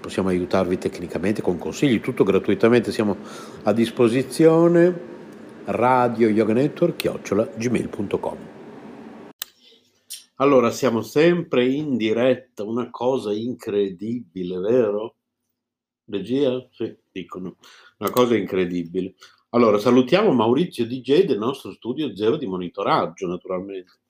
possiamo aiutarvi tecnicamente con consigli, tutto gratuitamente, siamo a disposizione. Radio yoga network chiocciola gmail.com allora siamo sempre in diretta una cosa incredibile vero? regia? sì dicono. Una cosa incredibile. Allora salutiamo Maurizio DJ del nostro studio zero di monitoraggio naturalmente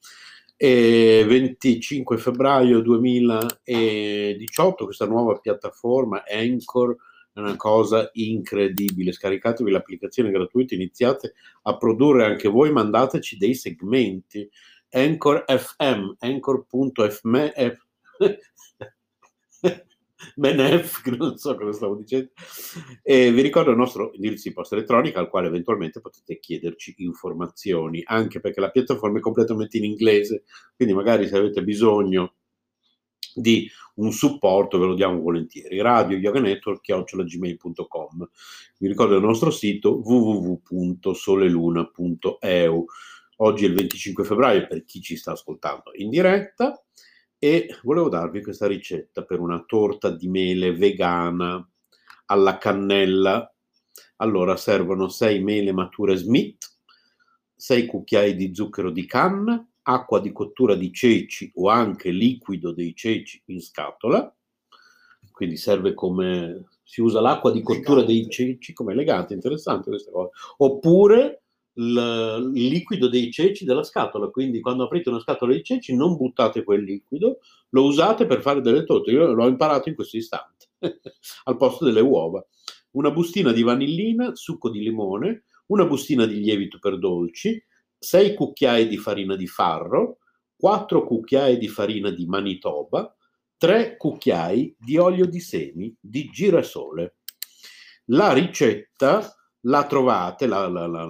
e 25 febbraio 2018 questa nuova piattaforma Anchor è una cosa incredibile. Scaricatevi l'applicazione gratuita, iniziate a produrre anche voi, mandateci dei segmenti. Anchor FM, anchor.fm Benef, non so cosa stavo dicendo. E vi ricordo il nostro indirizzo di posta elettronica al quale eventualmente potete chiederci informazioni, anche perché la piattaforma è completamente in inglese, quindi magari se avete bisogno di un supporto ve lo diamo volentieri. Radio Yoga Network chiocciolagmail.com. Vi ricordo il nostro sito www.soleluna.eu. Oggi è il 25 febbraio per chi ci sta ascoltando in diretta e volevo darvi questa ricetta per una torta di mele vegana alla cannella. Allora servono 6 mele mature Smith, 6 cucchiai di zucchero di canna, acqua di cottura di ceci o anche liquido dei ceci in scatola, quindi serve come si usa l'acqua di cottura dei ceci come elegante, interessante questa cosa, oppure il, liquido dei ceci della scatola, quindi quando aprite una scatola di ceci non buttate quel liquido, lo usate per fare delle torte, io l'ho imparato in questo istante, al posto delle uova. Una bustina di vanillina, succo di limone, una bustina di lievito per dolci, 6 cucchiai di farina di farro, 4 cucchiai di farina di manitoba, 3 cucchiai di olio di semi di girasole. La ricetta la trovate la, la, la,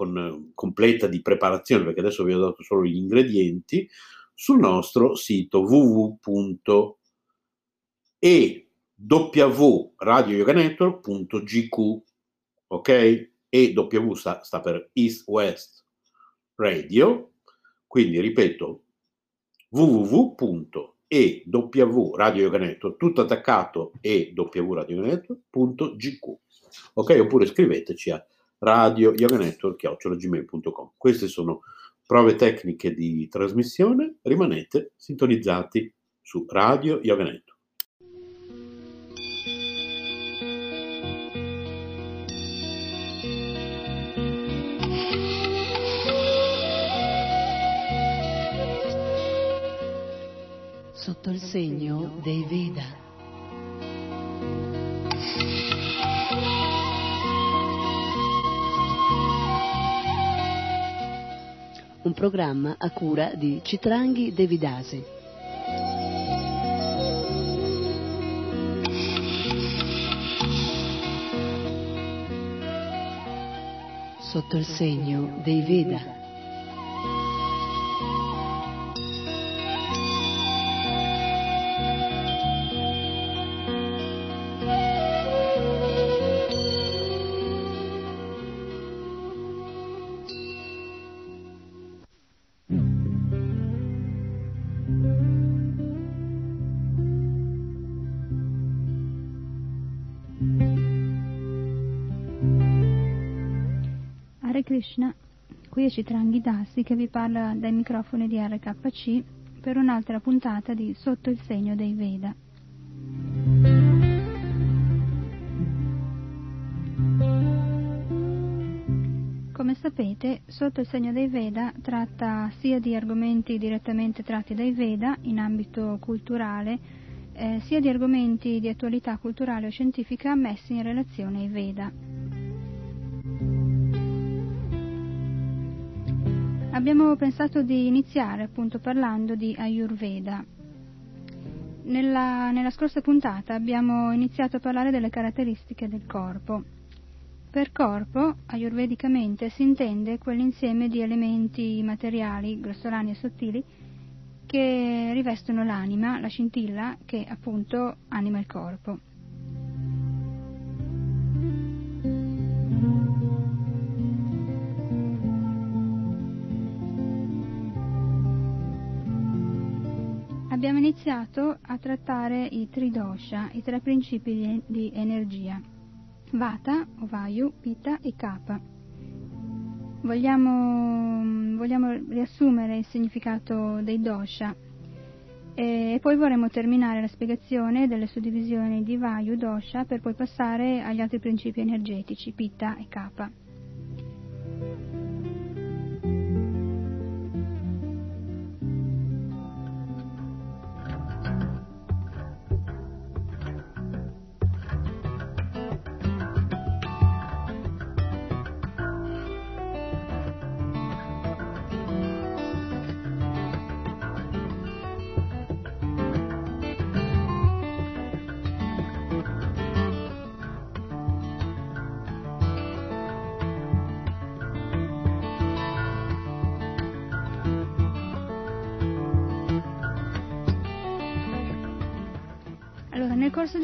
con, completa di preparazione, perché adesso vi ho dato solo gli ingredienti, sul nostro sito www.ewradioyoganetwork.gq ok? EW sta, sta per East West Radio, quindi ripeto www.ewradioyoganetwork tutto attaccato ewradioyoganetwork.gq ok? Oppure scriveteci a radioyoganetwork.gmail.com Queste sono prove tecniche di trasmissione, rimanete sintonizzati su Radio Yoga Network. sotto il segno dei Veda. Un programma a cura di Citranghi Devidasi. Sotto il segno dei Veda. Citranghi Dassi che vi parla dai microfoni di RKC per un'altra puntata di Sotto il segno dei Veda. Come sapete, Sotto il segno dei Veda tratta sia di argomenti direttamente tratti dai Veda in ambito culturale, eh, sia di argomenti di attualità culturale o scientifica messi in relazione ai Veda. Abbiamo pensato di iniziare appunto parlando di Ayurveda. Nella, nella scorsa puntata abbiamo iniziato a parlare delle caratteristiche del corpo. Per corpo, ayurvedicamente, si intende quell'insieme di elementi materiali, grossolani e sottili, che rivestono l'anima, la scintilla che appunto anima il corpo. Abbiamo iniziato a trattare i tridosha, i tre principi di, energia, Vata, Vayu, Pitta e Kapha. Vogliamo, vogliamo riassumere il significato dei dosha e poi vorremmo terminare la spiegazione delle suddivisioni di Vayu, Dosha, per poi passare agli altri principi energetici, Pitta e Kapha.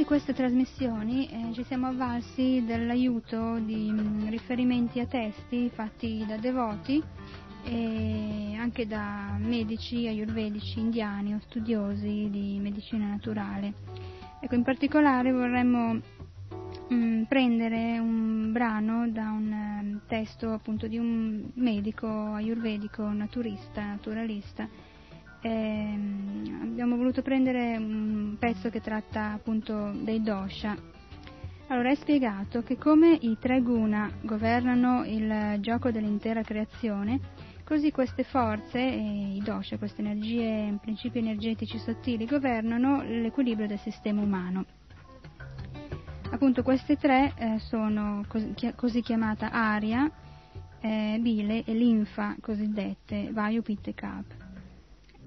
Queste trasmissioni eh, ci siamo avvalsi dell'aiuto di mh, mm, riferimenti a testi fatti da devoti e anche da medici ayurvedici indiani o studiosi di medicina naturale. Ecco, in particolare vorremmo mh, mm, prendere un brano da un un testo appunto di un medico ayurvedico, naturista, naturalista. Eh, abbiamo voluto prendere un pezzo che tratta appunto dei dosha. Allora è spiegato che come i tre guna governano il gioco dell'intera creazione, così queste forze, i dosha, queste energie, principi energetici sottili, governano l'equilibrio del sistema umano. Appunto queste tre eh, sono così, così, chiamata aria, eh, bile e linfa cosiddette, Vayu, Pitta e.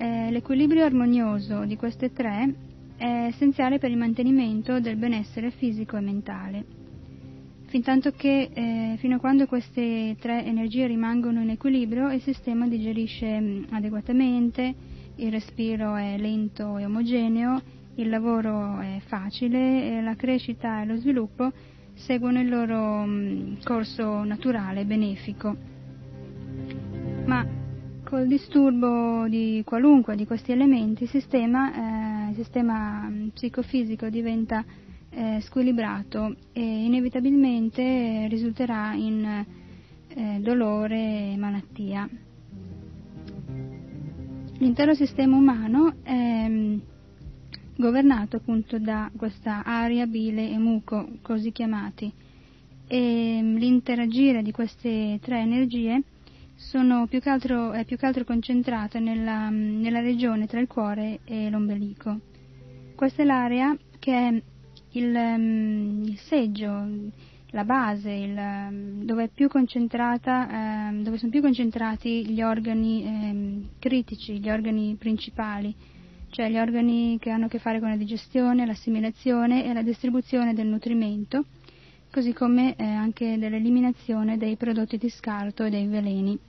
Eh, l'equilibrio armonioso di queste tre è essenziale per il mantenimento del benessere fisico e mentale. Fintanto che, eh, fino a quando queste tre energie rimangono in equilibrio, il sistema digerisce mh, adeguatamente, il respiro è lento e omogeneo il lavoro è facile, la crescita e lo sviluppo seguono il loro mm, corso naturale, benefico. Ma col disturbo di qualunque di questi elementi il sistema, eh, il sistema mm, psicofisico diventa eh, squilibrato e inevitabilmente risulterà in eh, dolore e malattia. L'intero sistema umano è mm, governato appunto da questa aria, bile e muco, così chiamati. E mm, l'interagire di queste tre energie più altro, è più che altro concentrata nella, nella, regione tra il cuore e l'ombelico. Questa è l'area che è il, il seggio, la base, il, dove, eh, dove, sono più concentrati gli organi eh, critici, gli organi principali cioè gli organi che hanno a che fare con la digestione, l'assimilazione e la distribuzione del nutrimento, così come eh, anche dell'eliminazione dei prodotti di scarto e dei veleni.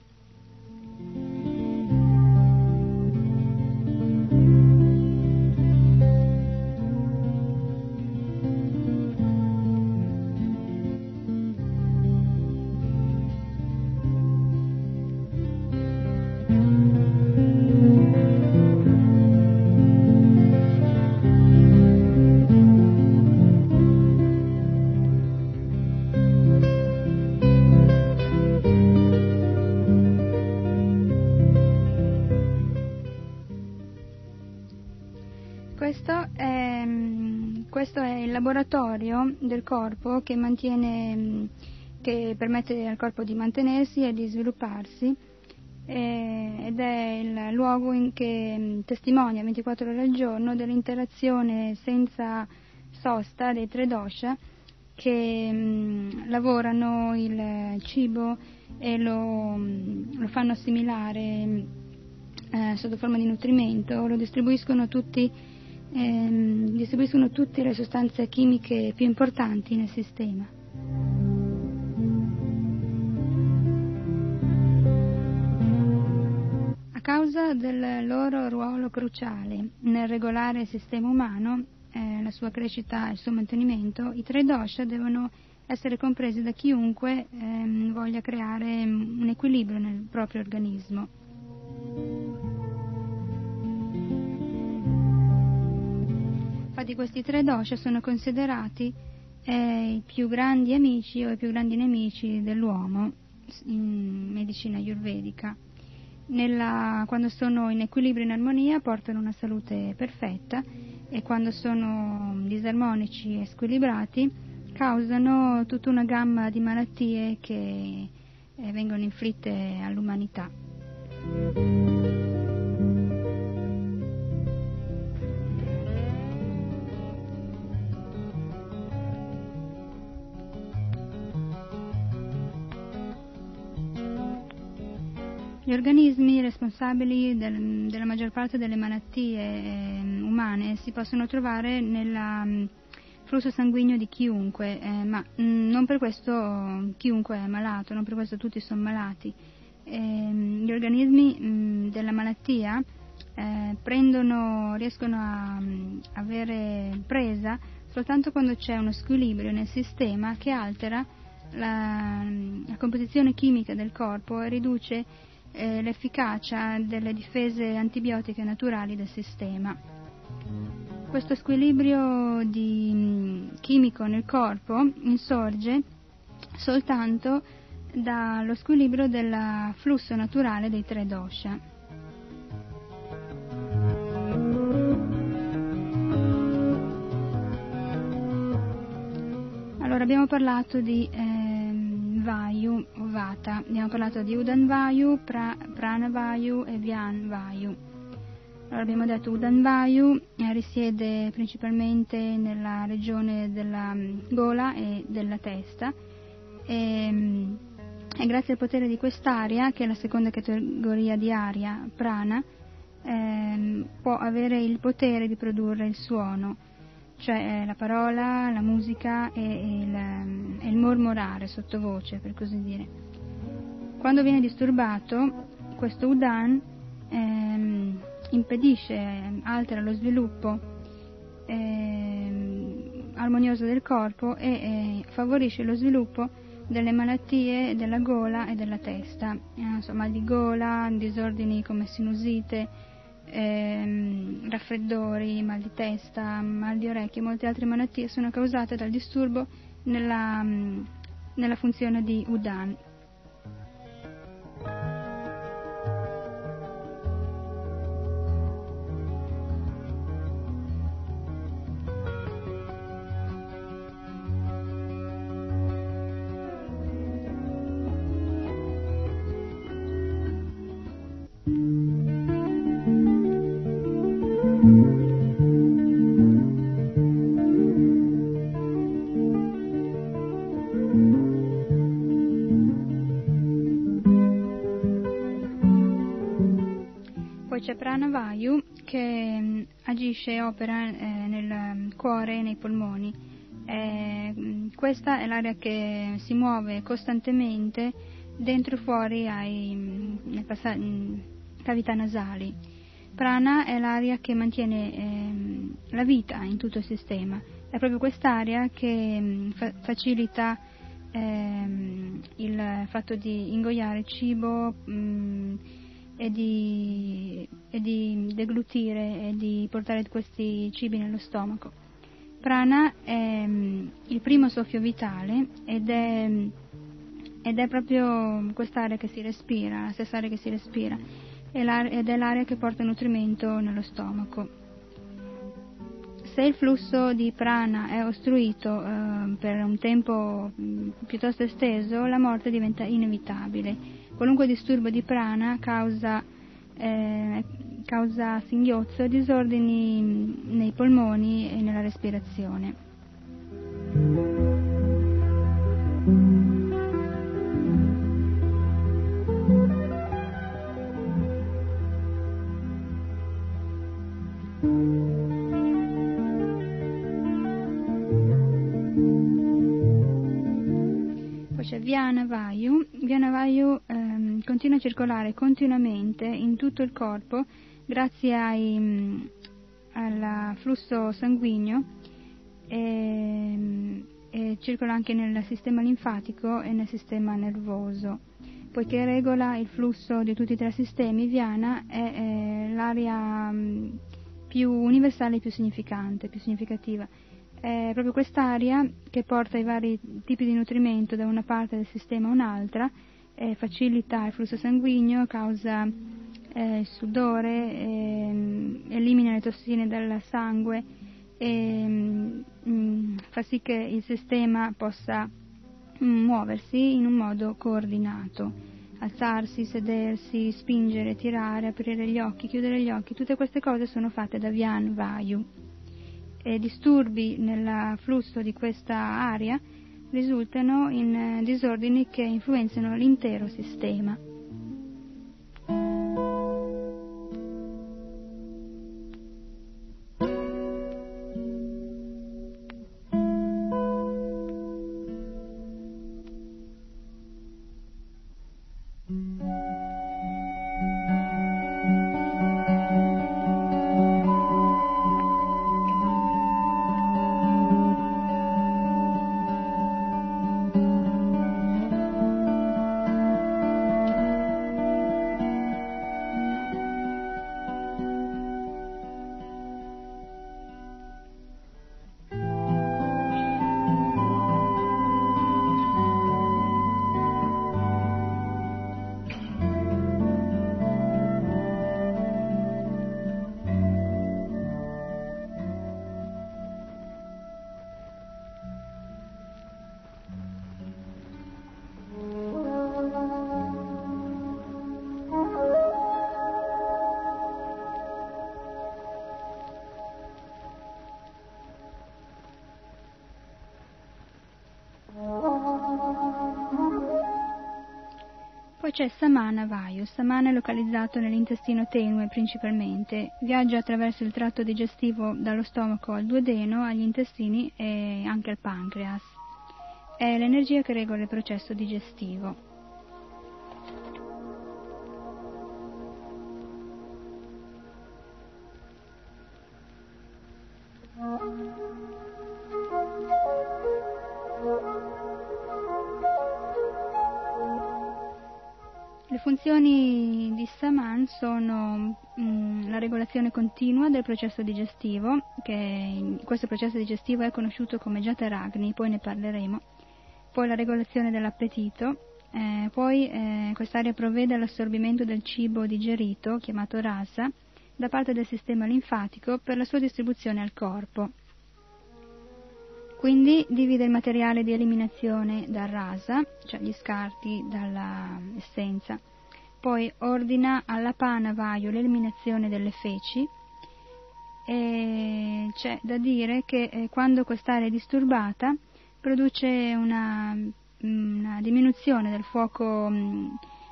Laboratorio del corpo che, mantiene, che permette al corpo di mantenersi e di svilupparsi eh, ed è il luogo in che testimonia 24 ore al giorno dell'interazione senza sosta dei tre dosha che lavorano il cibo e lo, lo fanno assimilare eh, sotto forma di nutrimento, lo distribuiscono tutti ehm, distribuiscono tutte le sostanze chimiche più importanti nel sistema. A causa del loro ruolo cruciale nel regolare il sistema umano, eh, la sua crescita e il suo mantenimento, i tre dosha devono essere compresi da chiunque ehm, voglia creare un equilibrio nel proprio organismo. Infatti questi tre dosha sono considerati eh, i più grandi amici o i più grandi nemici dell'uomo in medicina ayurvedica. Nella, quando sono in equilibrio e in armonia portano una salute perfetta e quando sono disarmonici e squilibrati causano tutta una gamma di malattie che eh, vengono inflitte all'umanità. Gli organismi responsabili del, della maggior parte delle malattie eh, umane si possono trovare nel mm, flusso sanguigno di chiunque, eh, ma mh, mm, non per questo chiunque è malato, non per questo tutti sono malati. Eh, gli organismi mh, mm, della malattia eh, prendono, riescono a mh, avere presa soltanto quando c'è uno squilibrio nel sistema che altera la, la composizione chimica del corpo e riduce eh, l'efficacia delle difese antibiotiche naturali del sistema. Questo squilibrio di, chimico nel corpo insorge soltanto dallo squilibrio del flusso naturale dei tre dosha. Allora abbiamo parlato di eh, Vayu o Vata, abbiamo parlato di Udan Vayu, pra, Prana Vayu e Vyan Vayu. Allora abbiamo detto Udan Vayu eh, risiede principalmente nella regione della um, gola e della testa. E, um, e grazie al potere di quest'aria, che è la seconda categoria di aria, prana, ehm, può avere il potere di produrre il suono, cioè eh, la parola, la musica e, il, ehm, e, il, mormorare sottovoce, per così dire. Quando viene disturbato, questo udan ehm, impedisce, altera lo sviluppo ehm, armonioso del corpo e eh, favorisce lo sviluppo delle malattie della gola e della testa, eh, mal di gola, disordini come sinusite, ehm, raffreddori, mal di testa, mal di orecchie e molte altre malattie sono causate dal disturbo nella, mm, nella funzione di Udan. Pranavayu che mm, agisce e opera eh, nel mm, cuore e nei polmoni. Eh, mm, questa è l'area che si muove costantemente dentro e fuori ai passa- cavità nasali. Prana è l'aria che mantiene eh, la vita in tutto il sistema. È proprio quest'area che fa- facilita ehm, il fatto di ingoiare cibo, e di, e di deglutire e di portare questi cibi nello stomaco. Prana è mm, il primo soffio vitale ed è, ed è proprio quest'area che si respira, la stessa area che si respira, ed è l'area che porta nutrimento nello stomaco. Se il flusso di prana è ostruito eh, per un tempo mm, piuttosto esteso, la morte diventa inevitabile Qualunque disturbo di prana causa, eh, causa singhiozzo disordini nei polmoni e nella respirazione. Continua a circolare continuamente in tutto il corpo grazie ai, mm, al flusso sanguigno e, ehm, e circola anche nel sistema linfatico e nel sistema nervoso. Poiché regola il flusso di tutti e tre i sistemi, Viana è, è l'area mm, più universale e più significante, più significativa è proprio quest'aria che porta i vari tipi di nutrimento da una parte del sistema a un'altra, eh, facilita il flusso sanguigno, causa eh, il sudore, eh, elimina le tossine dal sangue e mh, mm, fa sì che il sistema possa mh, mm, muoversi in un modo coordinato. Alzarsi, sedersi, spingere, tirare, aprire gli occhi, chiudere gli occhi, tutte queste cose sono fatte da Vyan Vayu e disturbi nel flusso di questa area risultano in eh, disordini che influenzano l'intero sistema. Poi c'è Samana Vayu. Samana è localizzato nell'intestino tenue principalmente. Viaggia attraverso il tratto digestivo dallo stomaco al duodeno, agli intestini e anche al pancreas. È l'energia che regola il processo digestivo. Regolazione continua del processo digestivo, che questo processo digestivo è conosciuto come Jataragni, poi ne parleremo, poi la regolazione dell'appetito, eh, poi eh, quest'area provvede all'assorbimento del cibo digerito, chiamato rasa, da parte del sistema linfatico per la sua distribuzione al corpo. Quindi divide il materiale di eliminazione dal rasa, cioè gli scarti dall'essenza. Poi ordina alla pana l'eliminazione delle feci e c'è da dire che eh, quando quest'area è disturbata produce una, una diminuzione del fuoco mm,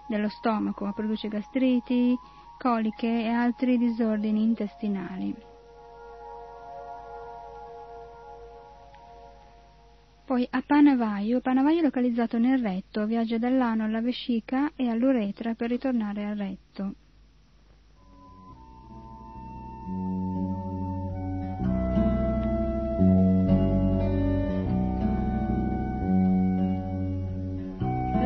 dello stomaco, produce gastriti, coliche e altri disordini intestinali. Poi a Panavaio, Panavaio è localizzato nel retto, viaggia dall'ano alla vescica e all'uretra per ritornare al retto.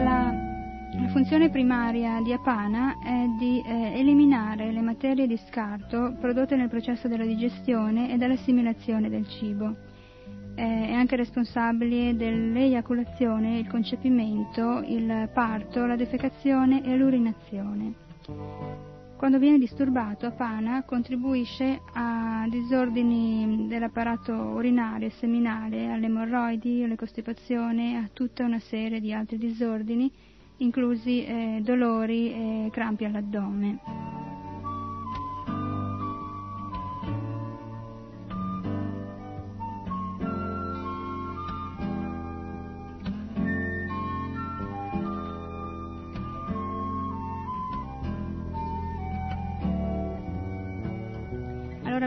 La, funzione primaria di Apana è di eh, eliminare le materie di scarto prodotte nel processo della digestione e dell'assimilazione del cibo è anche responsabile dell'eiaculazione, il concepimento, il parto, la defecazione e l'urinazione. Quando viene disturbato, Apana contribuisce a disordini dell'apparato urinario e seminale, alle emorroidi, alle costipazioni, a tutta una serie di altri disordini, inclusi eh, dolori e crampi all'addome.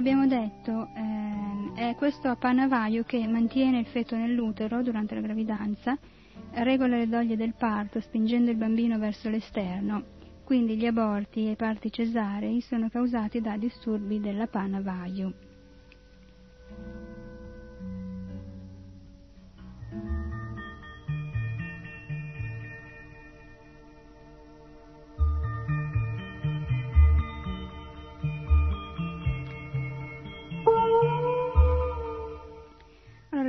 Abbiamo detto, eh, è questo appanavaio che mantiene il feto nell'utero durante la gravidanza, regola le doglie del parto spingendo il bambino verso l'esterno, quindi gli aborti e i parti cesarei sono causati da disturbi dell'appanavaio.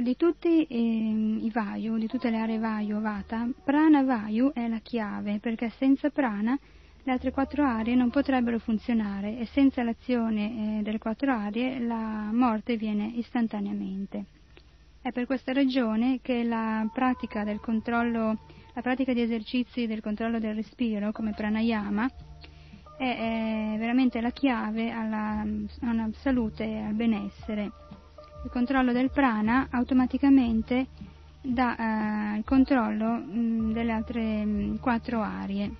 Di tutti eh, i Vayu, di tutte le aree Vayu Vata, Prana Vayu è la chiave perché senza Prana le altre quattro aree non potrebbero funzionare e senza l'azione eh, delle quattro aree la morte viene istantaneamente. È per questa ragione che la pratica la pratica di esercizi del controllo del respiro come pranayama è, è veramente la chiave alla, alla salute e al benessere il controllo del prana automaticamente dà eh, il controllo mh, delle altre mh, quattro aree.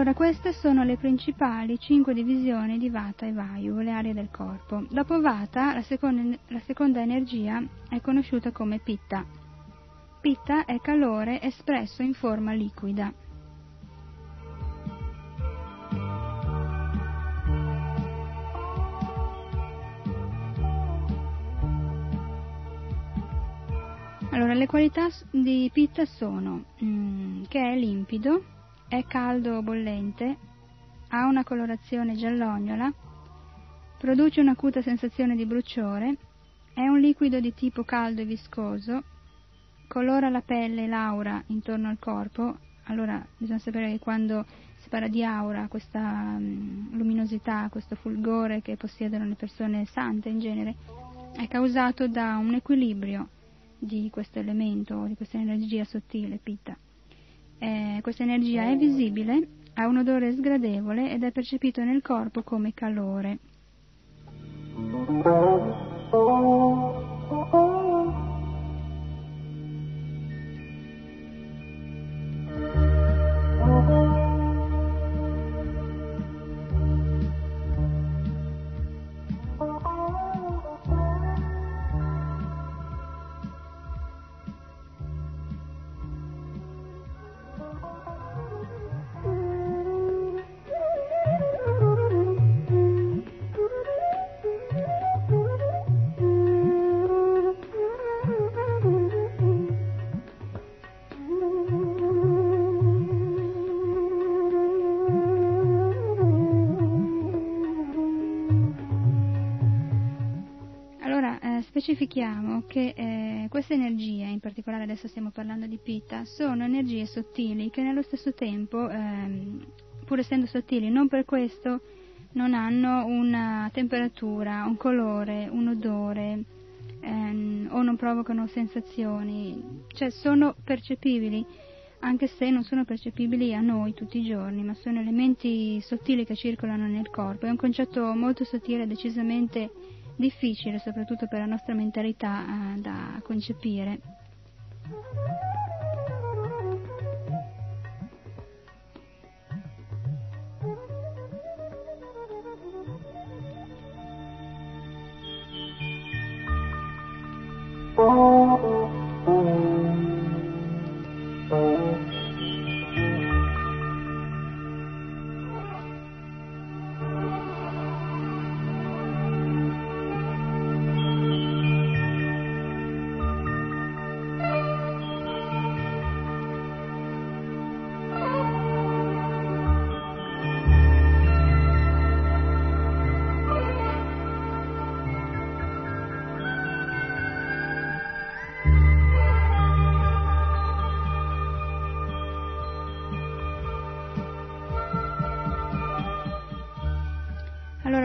Allora, queste sono le principali cinque divisioni di Vata e Vayu, le aree del corpo. Dopo Vata, la seconda, la seconda energia è conosciuta come Pitta. Pitta è calore espresso in forma liquida. Allora, le qualità di Pitta sono mm, che è limpido, è caldo o bollente, ha una colorazione giallognola, produce un'acuta sensazione di bruciore, è un liquido di tipo caldo e viscoso, colora la pelle e l'aura intorno al corpo. Allora bisogna sapere che quando si parla di aura, questa um, luminosità, questo fulgore che possiedono le persone sante in genere, è causato da un equilibrio di questo elemento, di questa energia sottile, pitta. Eh, questa energia è visibile, ha un odore sgradevole ed è percepito nel corpo come calore. Specifichiamo che eh, queste energie, in particolare adesso stiamo parlando di Pitta, sono energie sottili che nello stesso tempo, ehm, pur essendo sottili, non per questo non hanno una temperatura, un colore, un odore ehm, o non provocano sensazioni, cioè sono percepibili anche se non sono percepibili a noi tutti i giorni, ma sono elementi sottili che circolano nel corpo. È un concetto molto sottile, decisamente difficile soprattutto per la nostra mentalità eh, da concepire.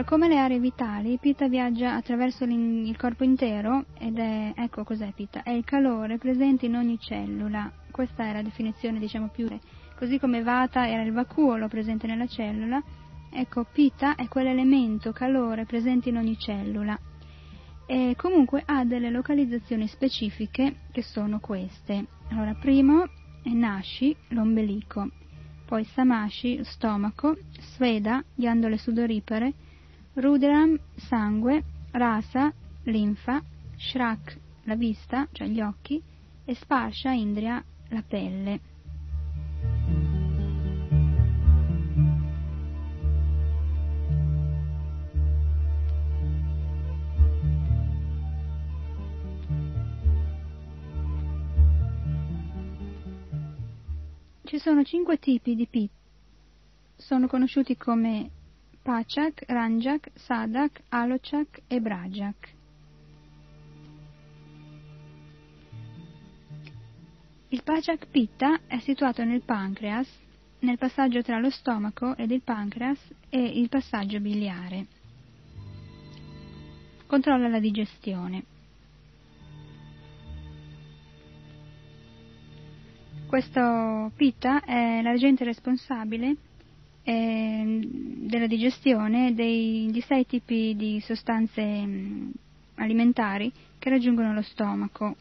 Come le aree vitali, Pitta viaggia attraverso il corpo intero ed è, ecco cos'è Pitta, è il calore presente in ogni cellula. Questa è la definizione, diciamo, più. Così come Vata era il vacuolo presente nella cellula, ecco, Pitta è quell'elemento calore presente in ogni cellula. E comunque ha delle localizzazioni specifiche che sono queste. Allora, primo è Nashi, l'ombelico, poi Samashi, stomaco, Sveda, ghiandole sudoripare, Ruderam, sangue, rasa, linfa, shrak, la vista, cioè gli occhi, e sparsha, indria, la pelle. Ci sono cinque tipi di pit. Sono conosciuti come Pachak, Ranjak, Sadak, Alochak e Brajak. Il Pachak Pitta è situato nel pancreas, nel passaggio tra lo stomaco ed il pancreas e il passaggio biliare. Controlla la digestione. Questo Pitta è l'agente responsabile eh, della digestione dei, di sei tipi di sostanze mh, mm, alimentari che raggiungono lo stomaco.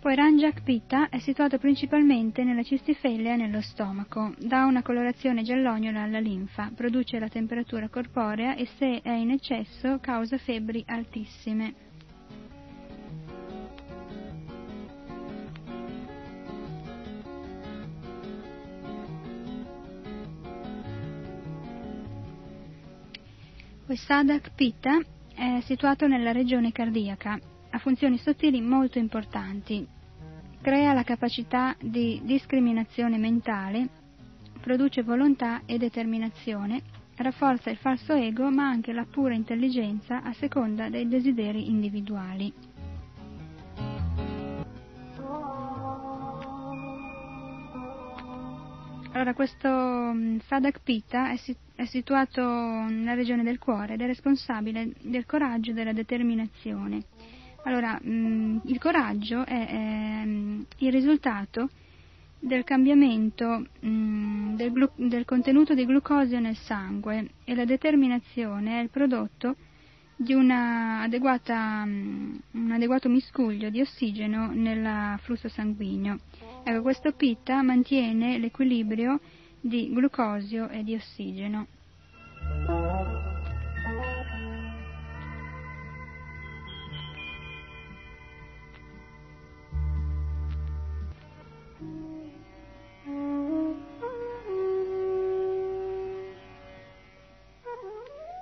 Poi Ranjak Pitta è situato principalmente nella cistifellea nello stomaco, dà una colorazione giallognola alla linfa, produce la temperatura corporea e se è in eccesso causa febbri altissime. Sadak Pitta è situato nella regione cardiaca, ha funzioni sottili molto importanti. Crea la capacità di discriminazione mentale, produce volontà e determinazione, rafforza il falso ego ma anche la pura intelligenza a seconda dei desideri individuali. Allora, questo Sadak Pitta è, è, situato nella regione del cuore ed è responsabile del coraggio e della determinazione. Allora, mh, mm, il coraggio è, è mm, il risultato del cambiamento mh, del, glu- del, contenuto di glucosio nel sangue e la determinazione è il prodotto di mh, un adeguato miscuglio di ossigeno nel flusso sanguigno. Ecco, questo pitta mantiene l'equilibrio di glucosio e di ossigeno.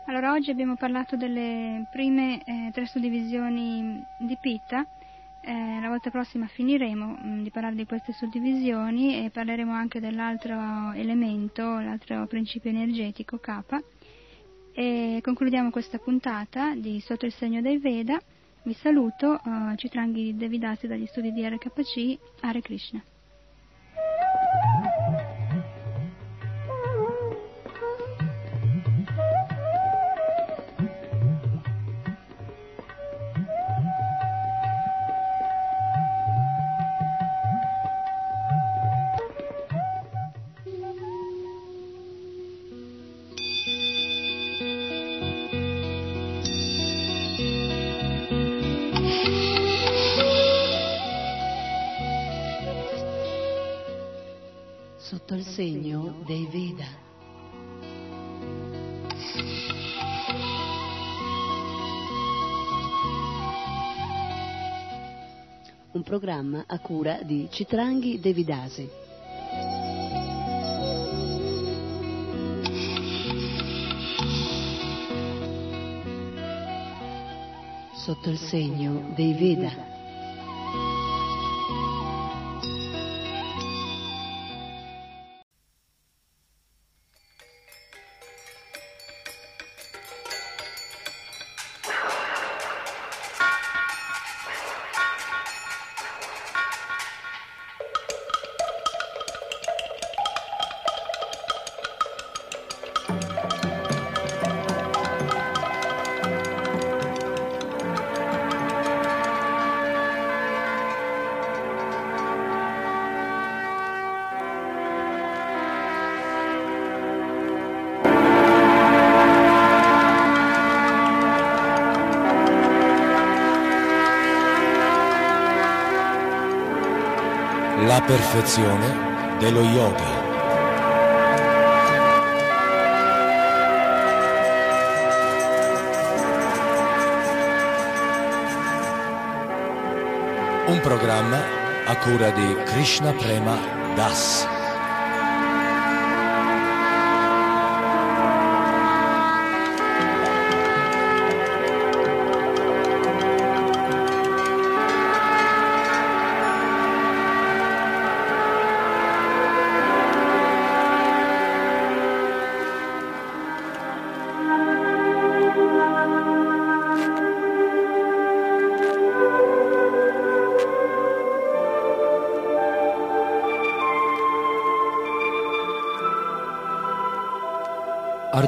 Allora, oggi abbiamo parlato delle prime eh, tre suddivisioni di Pitta eh, la volta prossima finiremo mh, mm, di parlare di queste suddivisioni e parleremo anche dell'altro elemento, l'altro principio energetico, K. E concludiamo questa puntata di Sotto il segno dei Veda. Vi saluto, uh, Citranghi Devidasi dagli studi di RKC, Hare Krishna. Programma a cura di Citranghi Devidasi. Sotto il segno dei Veda. La perfezione dello yoga. Un programma a cura di Krishna Prema Das.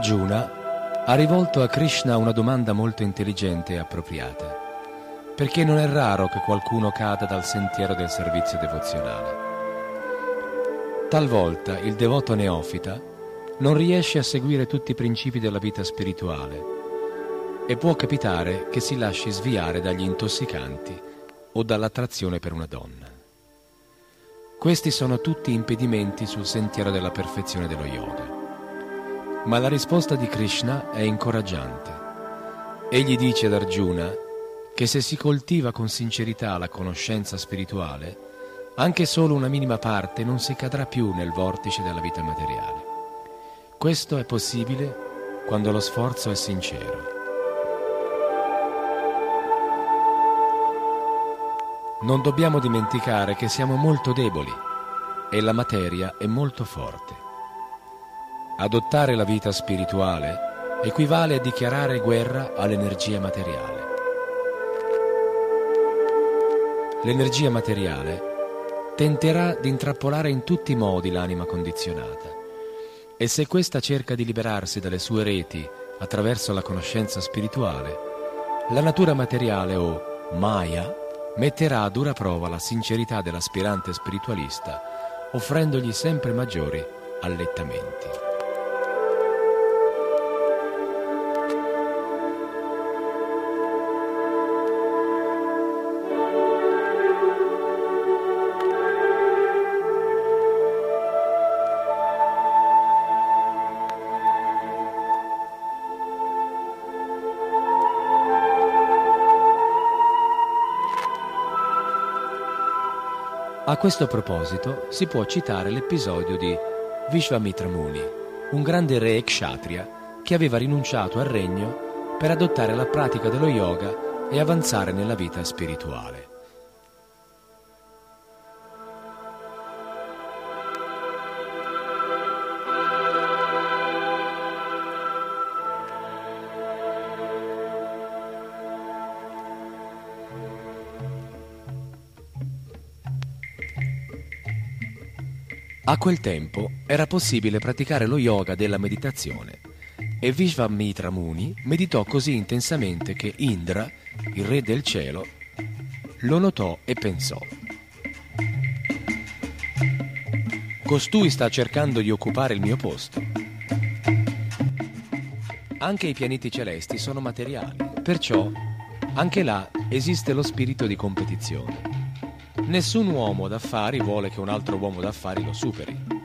Arjuna ha rivolto a Krishna una domanda molto intelligente e appropriata, perché non è raro che qualcuno cada dal sentiero del servizio devozionale. Talvolta il devoto neofita non riesce a seguire tutti i principi della vita spirituale e può capitare che si lasci sviare dagli intossicanti o dall'attrazione per una donna. Questi sono tutti impedimenti sul sentiero della perfezione dello yoga. Ma la risposta di Krishna è incoraggiante. Egli dice ad Arjuna che se si coltiva con sincerità la conoscenza spirituale, anche solo una minima parte non si cadrà più nel vortice della vita materiale. Questo è possibile quando lo sforzo è sincero. Non dobbiamo dimenticare che siamo molto deboli e la materia è molto forte. Adottare la vita spirituale equivale a dichiarare guerra all'energia materiale. L'energia materiale tenterà di intrappolare in tutti i modi l'anima condizionata e se questa cerca di liberarsi dalle sue reti attraverso la conoscenza spirituale, la natura materiale o Maya metterà a dura prova la sincerità dell'aspirante spiritualista, offrendogli sempre maggiori allettamenti. A questo proposito si può citare l'episodio di Vishvamitra Muni, un grande re kshatriya che aveva rinunciato al regno per adottare la pratica dello yoga e avanzare nella vita spirituale. A quel tempo era possibile praticare lo yoga della meditazione e Vishvamitra Muni meditò così intensamente che Indra, il re del cielo, lo notò e pensò. Costui sta cercando di occupare il mio posto. Anche i pianeti celesti sono materiali, perciò anche là esiste lo spirito di competizione. Nessun uomo d'affari vuole che un altro uomo d'affari lo superi.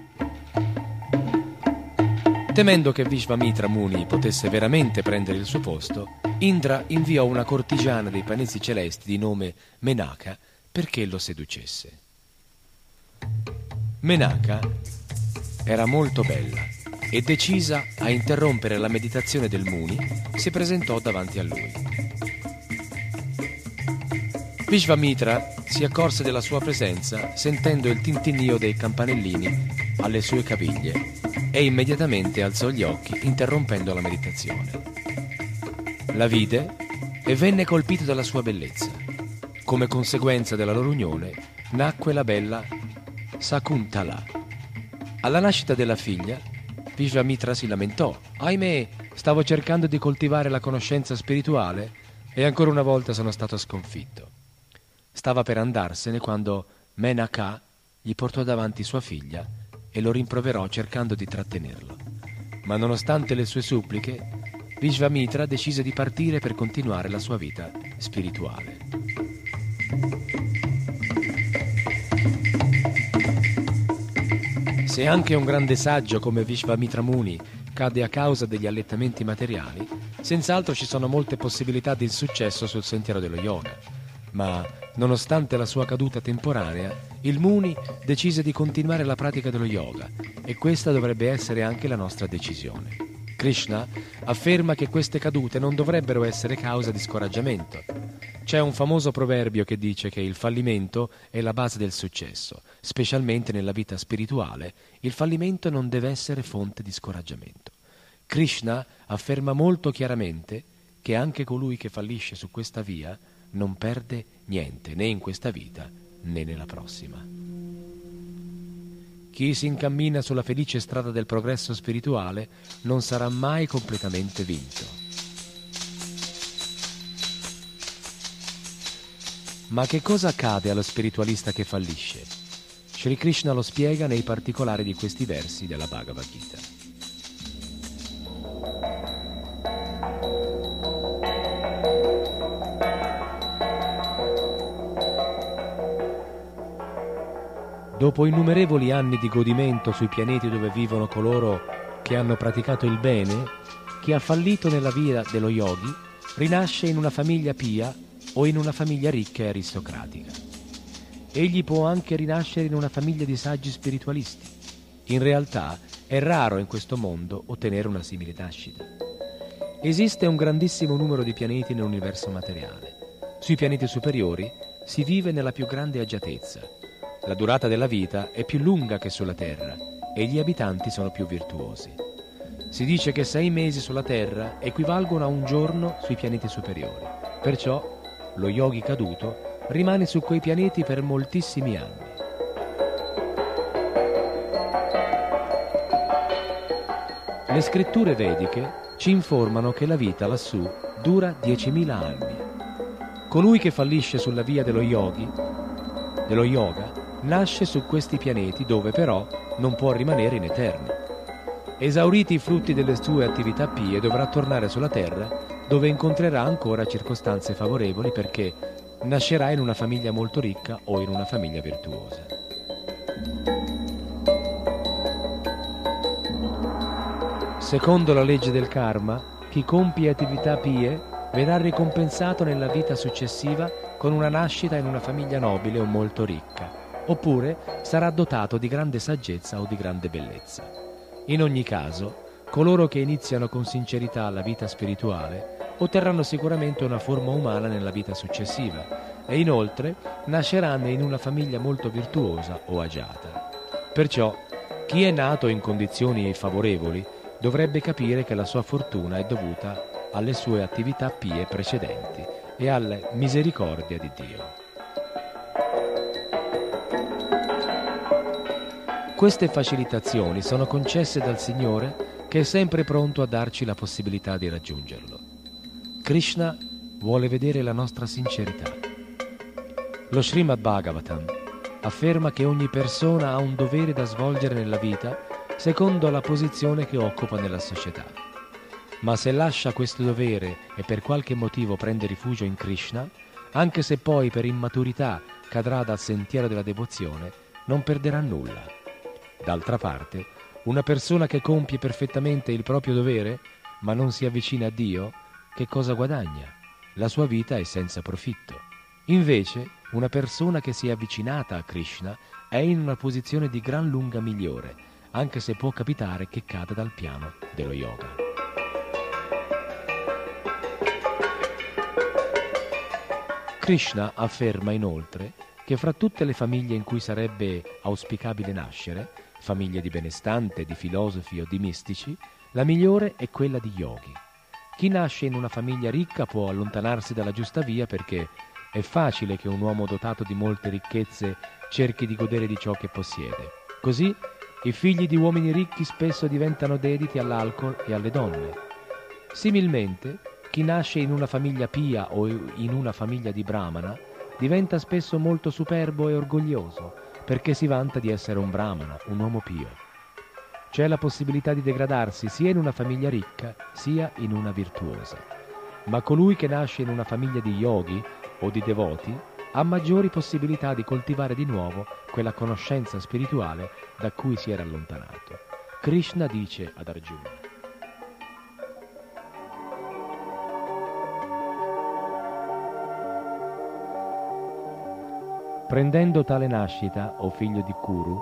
Temendo che Vishvamitra Muni potesse veramente prendere il suo posto, Indra inviò una cortigiana dei panesi celesti di nome Menaka perché lo seducesse. Menaka era molto bella e decisa a interrompere la meditazione del Muni, si presentò davanti a lui. Vishvamitra si accorse della sua presenza sentendo il tintinnio dei campanellini alle sue caviglie e immediatamente alzò gli occhi interrompendo la meditazione. La vide e venne colpito dalla sua bellezza. Come conseguenza della loro unione nacque la bella Sakuntala. Alla nascita della figlia, Vishvamitra si lamentò. Ahimè, stavo cercando di coltivare la conoscenza spirituale e ancora una volta sono stato sconfitto. Stava per andarsene quando Menaka gli portò davanti sua figlia e lo rimproverò cercando di trattenerlo. Ma nonostante le sue suppliche, Vishvamitra decise di partire per continuare la sua vita spirituale. Se anche un grande saggio come Vishvamitra Muni cade a causa degli allettamenti materiali, senz'altro ci sono molte possibilità di insuccesso sul sentiero dello yoga ma nonostante la sua caduta temporanea, il Muni decise di continuare la pratica dello yoga e questa dovrebbe essere anche la nostra decisione. Krishna afferma che queste cadute non dovrebbero essere causa di scoraggiamento. C'è un famoso proverbio che dice che il fallimento è la base del successo, specialmente nella vita spirituale, il fallimento non deve essere fonte di scoraggiamento. Krishna afferma molto chiaramente che anche colui che fallisce su questa via non perde niente né in questa vita né nella prossima. Chi si incammina sulla felice strada del progresso spirituale non sarà mai completamente vinto. Ma che cosa accade allo spiritualista che fallisce? Sri Krishna lo spiega nei particolari di questi versi della Bhagavad Gita. Dopo innumerevoli anni di godimento sui pianeti dove vivono coloro che hanno praticato il bene, chi ha fallito nella via dello yogi rinasce in una famiglia pia o in una famiglia ricca e aristocratica. Egli può anche rinascere in una famiglia di saggi spiritualisti. In realtà è raro in questo mondo ottenere una simile nascita. Esiste un grandissimo numero di pianeti nell'universo materiale. Sui pianeti superiori si vive nella più grande agiatezza la durata della vita è più lunga che sulla Terra e gli abitanti sono più virtuosi. Si dice che sei mesi sulla Terra equivalgono a un giorno sui pianeti superiori. Perciò lo yogi caduto rimane su quei pianeti per moltissimi anni. Le scritture vediche ci informano che la vita lassù dura 10.000 anni. Colui che fallisce sulla via dello yogi, dello yoga, nasce su questi pianeti dove però non può rimanere in eterno. Esauriti i frutti delle sue attività pie dovrà tornare sulla terra dove incontrerà ancora circostanze favorevoli perché nascerà in una famiglia molto ricca o in una famiglia virtuosa. Secondo la legge del karma, chi compie attività pie verrà ricompensato nella vita successiva con una nascita in una famiglia nobile o molto ricca, oppure sarà dotato di grande saggezza o di grande bellezza. In ogni caso, coloro che iniziano con sincerità la vita spirituale otterranno sicuramente una forma umana nella vita successiva e inoltre nasceranno in una famiglia molto virtuosa o agiata. Perciò chi è nato in condizioni favorevoli dovrebbe capire che la sua fortuna è dovuta alle sue attività pie precedenti e alla misericordia di Dio. Queste facilitazioni sono concesse dal Signore che è sempre pronto a darci la possibilità di raggiungerlo. Krishna vuole vedere la nostra sincerità. Lo Srimad Bhagavatam afferma che ogni persona ha un dovere da svolgere nella vita secondo la posizione che occupa nella società. Ma se lascia questo dovere e per qualche motivo prende rifugio in Krishna, anche se poi per immaturità cadrà dal sentiero della devozione, non perderà nulla. D'altra parte, una persona che compie perfettamente il proprio dovere, ma non si avvicina a Dio, che cosa guadagna? La sua vita è senza profitto. Invece, una persona che si è avvicinata a Krishna è in una posizione di gran lunga migliore, anche se può capitare che cada dal piano dello yoga. Krishna afferma inoltre che fra tutte le famiglie in cui sarebbe auspicabile nascere, famiglie di benestante, di filosofi o di mistici, la migliore è quella di yogi. Chi nasce in una famiglia ricca può allontanarsi dalla giusta via perché è facile che un uomo dotato di molte ricchezze cerchi di godere di ciò che possiede. Così i figli di uomini ricchi spesso diventano dediti all'alcol e alle donne. Similmente, chi nasce in una famiglia pia o in una famiglia di brahmana diventa spesso molto superbo e orgoglioso perché si vanta di essere un brahmana, un uomo pio c'è la possibilità di degradarsi sia in una famiglia ricca sia in una virtuosa. Ma colui che nasce in una famiglia di yogi o di devoti ha maggiori possibilità di coltivare di nuovo quella conoscenza spirituale da cui si era allontanato. Krishna dice ad Arjuna. Prendendo tale nascita, o figlio di Kuru,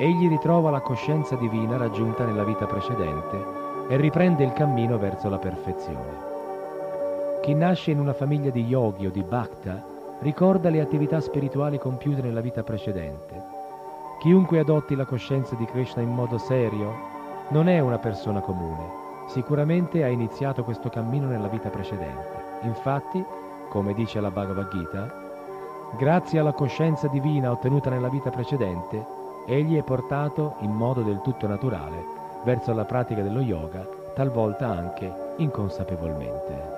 egli ritrova la coscienza divina raggiunta nella vita precedente e riprende il cammino verso la perfezione. Chi nasce in una famiglia di yogi o di bhakta ricorda le attività spirituali compiute nella vita precedente. Chiunque adotti la coscienza di Krishna in modo serio non è una persona comune, sicuramente ha iniziato questo cammino nella vita precedente. Infatti, come dice la Bhagavad Gita, grazie alla coscienza divina ottenuta nella vita precedente, egli è portato in modo del tutto naturale verso la pratica dello yoga, talvolta anche inconsapevolmente.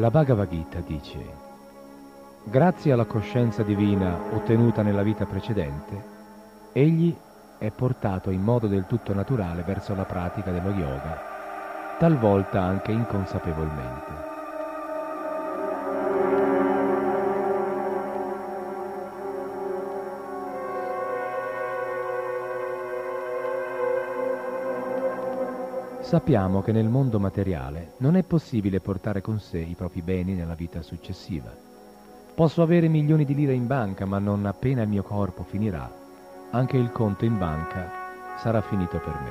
La Bhagavad Gita dice, grazie alla coscienza divina ottenuta nella vita precedente, egli è portato in modo del tutto naturale verso la pratica dello yoga, talvolta anche inconsapevolmente. Sappiamo che nel mondo materiale non è possibile portare con sé i propri beni nella vita successiva. Posso avere milioni di lire in banca, ma non appena il mio corpo finirà, anche il conto in banca sarà finito per me.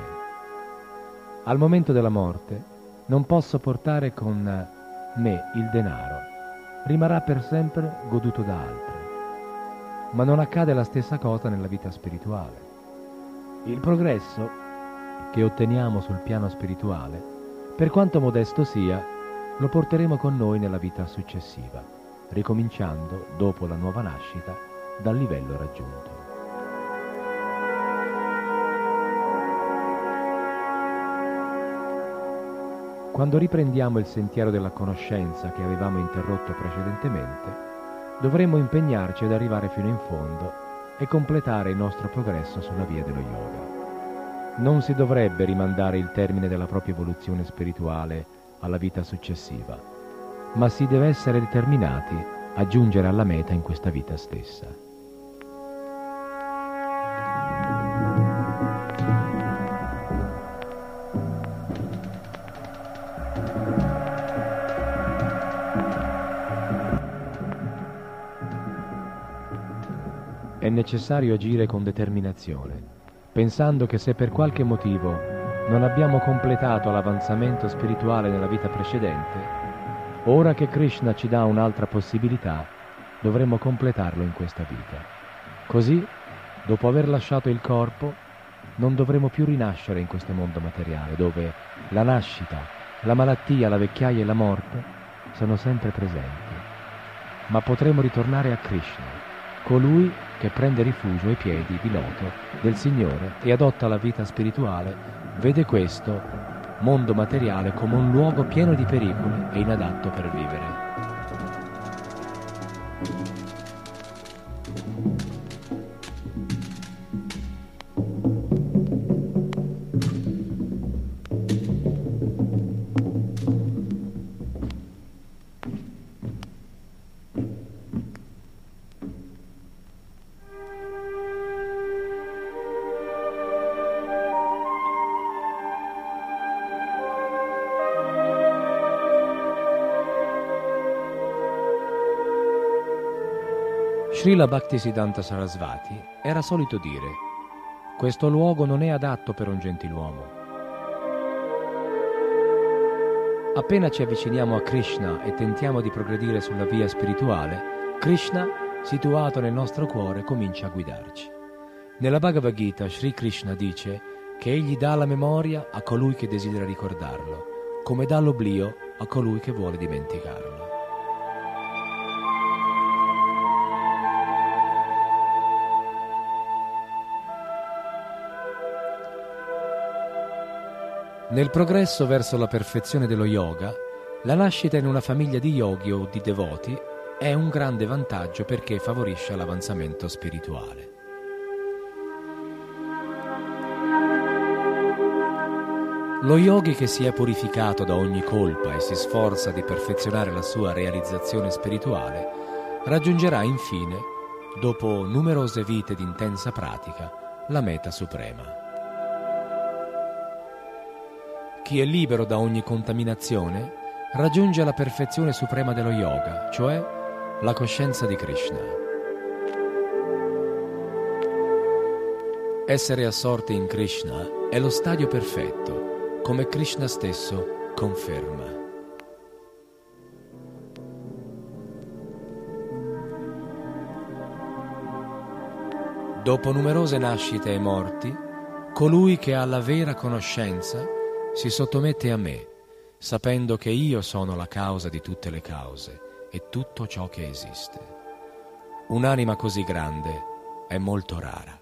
Al momento della morte non posso portare con me il denaro, rimarrà per sempre goduto da altri. Ma non accade la stessa cosa nella vita spirituale. Il progresso che otteniamo sul piano spirituale, per quanto modesto sia, lo porteremo con noi nella vita successiva, ricominciando, dopo la nuova nascita, dal livello raggiunto. Quando riprendiamo il sentiero della conoscenza che avevamo interrotto precedentemente, dovremmo impegnarci ad arrivare fino in fondo e completare il nostro progresso sulla via dello yoga non si dovrebbe rimandare il termine della propria evoluzione spirituale alla vita successiva, ma si deve essere determinati a giungere alla meta in questa vita stessa. È necessario agire con determinazione pensando che se per qualche motivo non abbiamo completato l'avanzamento spirituale nella vita precedente, ora che Krishna ci dà un'altra possibilità, dovremo completarlo in questa vita. Così, dopo aver lasciato il corpo, non dovremo più rinascere in questo mondo materiale, dove la nascita, la malattia, la vecchiaia e la morte sono sempre presenti. Ma potremo ritornare a Krishna, colui che prende rifugio ai piedi di loto del Signore e adotta la vita spirituale, vede questo mondo materiale come un luogo pieno di pericoli e inadatto per vivere. Srila Bhaktisiddhanta Sarasvati era solito dire questo luogo non è adatto per un gentiluomo. Appena ci avviciniamo a Krishna e tentiamo di progredire sulla via spirituale, Krishna, situato nel nostro cuore, comincia a guidarci. Nella Bhagavad Gita Sri Krishna dice che egli dà la memoria a colui che desidera ricordarlo, come dà l'oblio a colui che vuole dimenticarlo. Nel progresso verso la perfezione dello yoga, la nascita in una famiglia di yogi o di devoti è un grande vantaggio perché favorisce l'avanzamento spirituale. Lo yogi che si è purificato da ogni colpa e si sforza di perfezionare la sua realizzazione spirituale raggiungerà infine, dopo numerose vite di intensa pratica, la meta suprema. Chi è libero da ogni contaminazione raggiunge la perfezione suprema dello yoga, cioè la coscienza di Krishna. Essere assorti in Krishna è lo stadio perfetto, come Krishna stesso conferma. Dopo numerose nascite e morti, colui che ha la vera conoscenza si sottomette a me, sapendo che io sono la causa di tutte le cause e tutto ciò che esiste. Un'anima così grande è molto rara.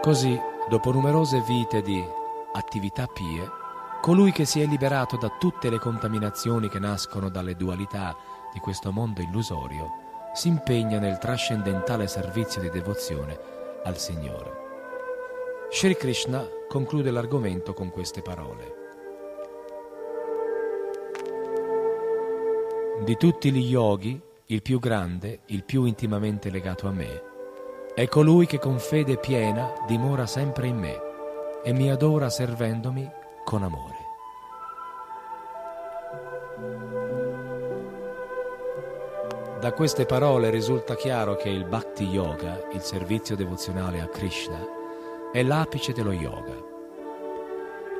Così, dopo numerose vite di attività pie, Colui che si è liberato da tutte le contaminazioni che nascono dalle dualità di questo mondo illusorio, si impegna nel trascendentale servizio di devozione al Signore. Sri Krishna conclude l'argomento con queste parole. Di tutti gli yogi, il più grande, il più intimamente legato a me, è colui che con fede piena dimora sempre in me e mi adora servendomi con amore. Da queste parole risulta chiaro che il Bhakti Yoga, il servizio devozionale a Krishna, è l'apice dello yoga.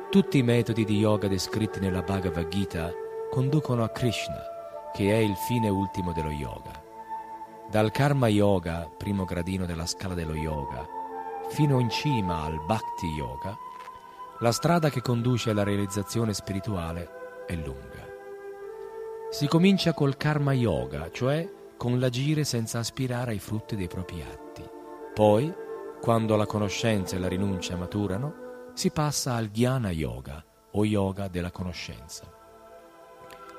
Tutti i metodi di yoga descritti nella Bhagavad Gita conducono a Krishna, che è il fine ultimo dello yoga. Dal Karma Yoga, primo gradino della scala dello yoga, fino in cima al Bhakti Yoga, la strada che conduce alla realizzazione spirituale è lunga. Si comincia col Karma Yoga, cioè con l'agire senza aspirare ai frutti dei propri atti. Poi, quando la conoscenza e la rinuncia maturano, si passa al Jnana Yoga o Yoga della conoscenza,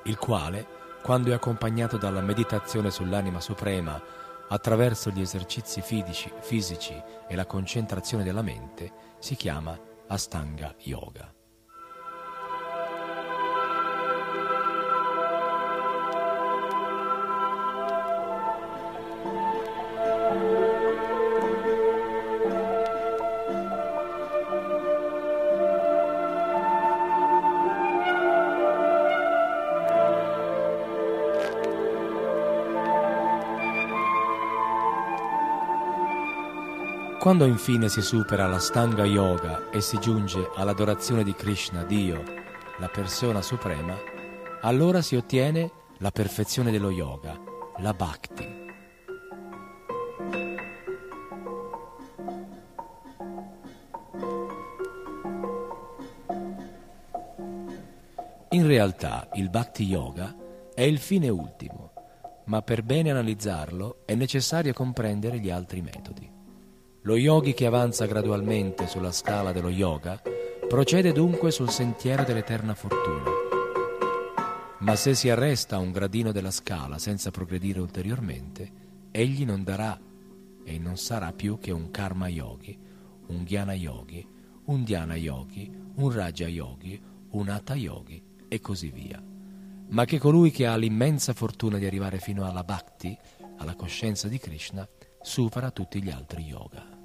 il quale quando è accompagnato dalla meditazione sull'anima suprema attraverso gli esercizi fisici, fisici e la concentrazione della mente, si chiama Astanga Yoga. Quando infine si supera la Stanga Yoga e si giunge all'adorazione di Krishna, Dio, la persona suprema, allora si ottiene la perfezione dello yoga, la bhakti. In realtà il bhakti yoga è il fine ultimo, ma per bene analizzarlo è necessario comprendere gli altri metodi. Lo yogi che avanza gradualmente sulla scala dello yoga procede dunque sul sentiero dell'eterna fortuna. Ma se si arresta a un gradino della scala senza progredire ulteriormente, egli non darà e non sarà più che un karma yogi, un jnana yogi, un dhyana yogi, un raja yogi, un hatha yogi e così via. Ma che colui che ha l'immensa fortuna di arrivare fino alla bhakti, alla coscienza di Krishna, supera tutti gli altri yoga.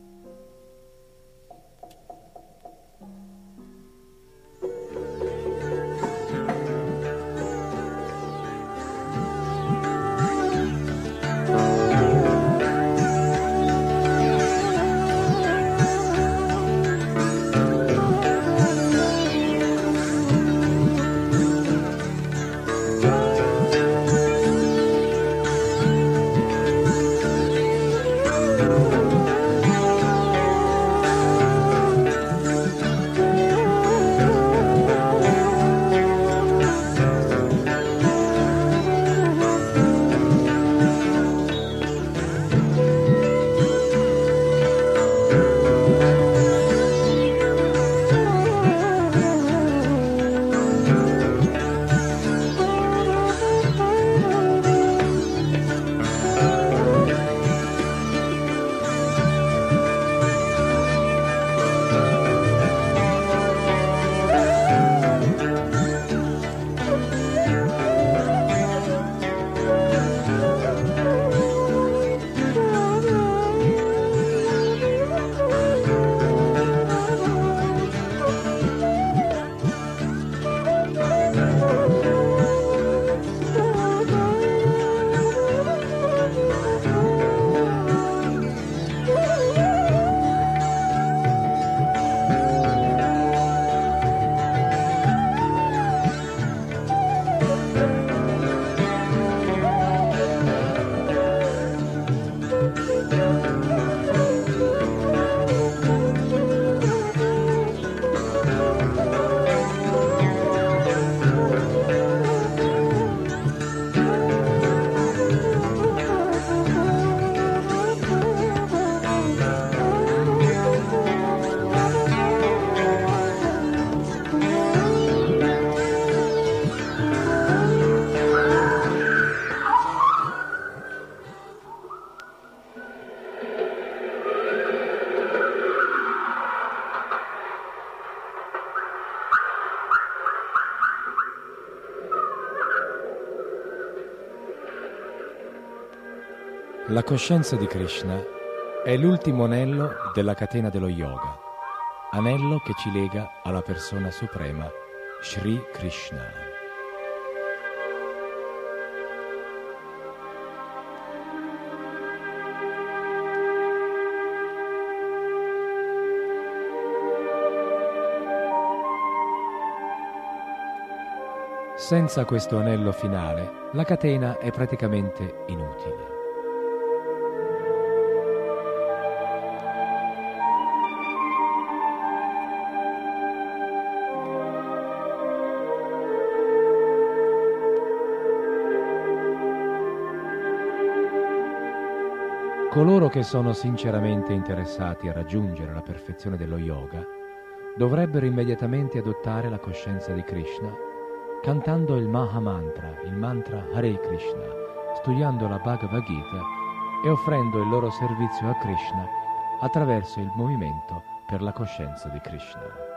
La coscienza di Krishna è l'ultimo anello della catena dello yoga, anello che ci lega alla persona suprema, Sri Krishna. Senza questo anello finale, la catena è praticamente inutile. Coloro che sono sinceramente interessati a raggiungere la perfezione dello yoga dovrebbero immediatamente adottare la coscienza di Krishna cantando il Maha Mantra, il mantra Hare Krishna, studiando la Bhagavad Gita e offrendo il loro servizio a Krishna attraverso il movimento per la coscienza di Krishna.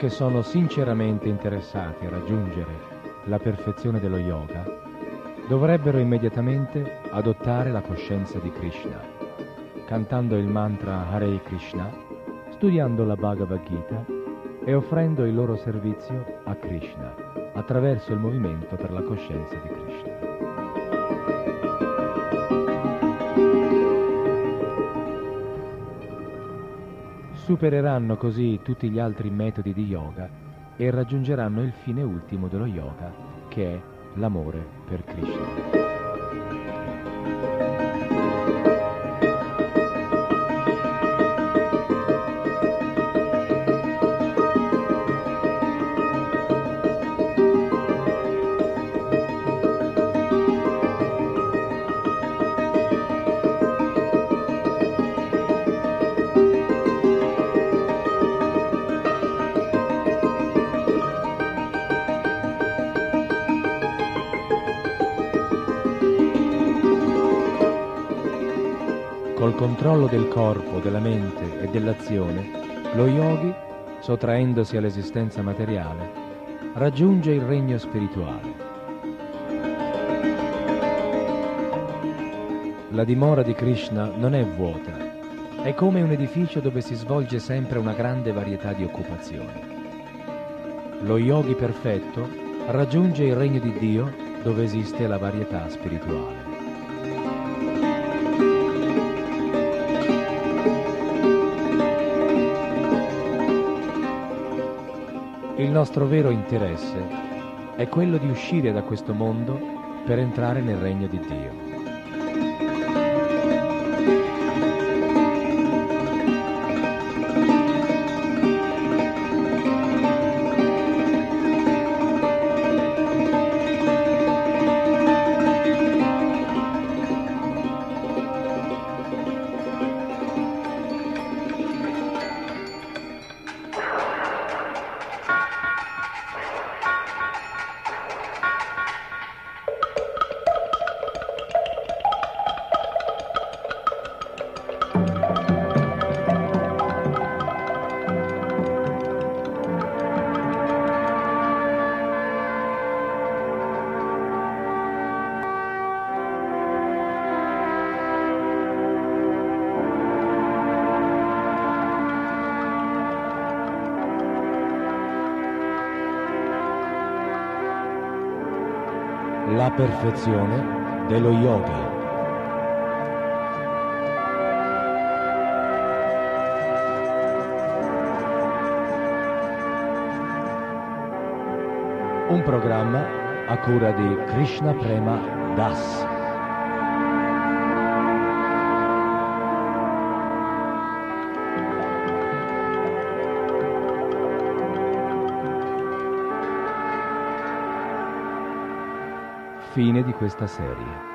Che sono sinceramente interessati a raggiungere la perfezione dello yoga dovrebbero immediatamente adottare la coscienza di Krishna, cantando il mantra Hare Krishna, studiando la Bhagavad Gita e offrendo il loro servizio a Krishna attraverso il movimento per la coscienza di Krishna. Supereranno così tutti gli altri metodi di yoga e raggiungeranno il fine ultimo dello yoga, che è l'amore per Krishna. Del corpo, della mente e dell'azione, lo yogi, sottraendosi all'esistenza materiale, raggiunge il regno spirituale. La dimora di Krishna non è vuota, è come un edificio dove si svolge sempre una grande varietà di occupazioni. Lo yogi perfetto raggiunge il regno di Dio dove esiste la varietà spirituale. Il nostro vero interesse è quello di uscire da questo mondo per entrare nel regno di Dio. Perfezione dello yoga. Un programma a cura di Krishna Prema Das. Fine di questa serie.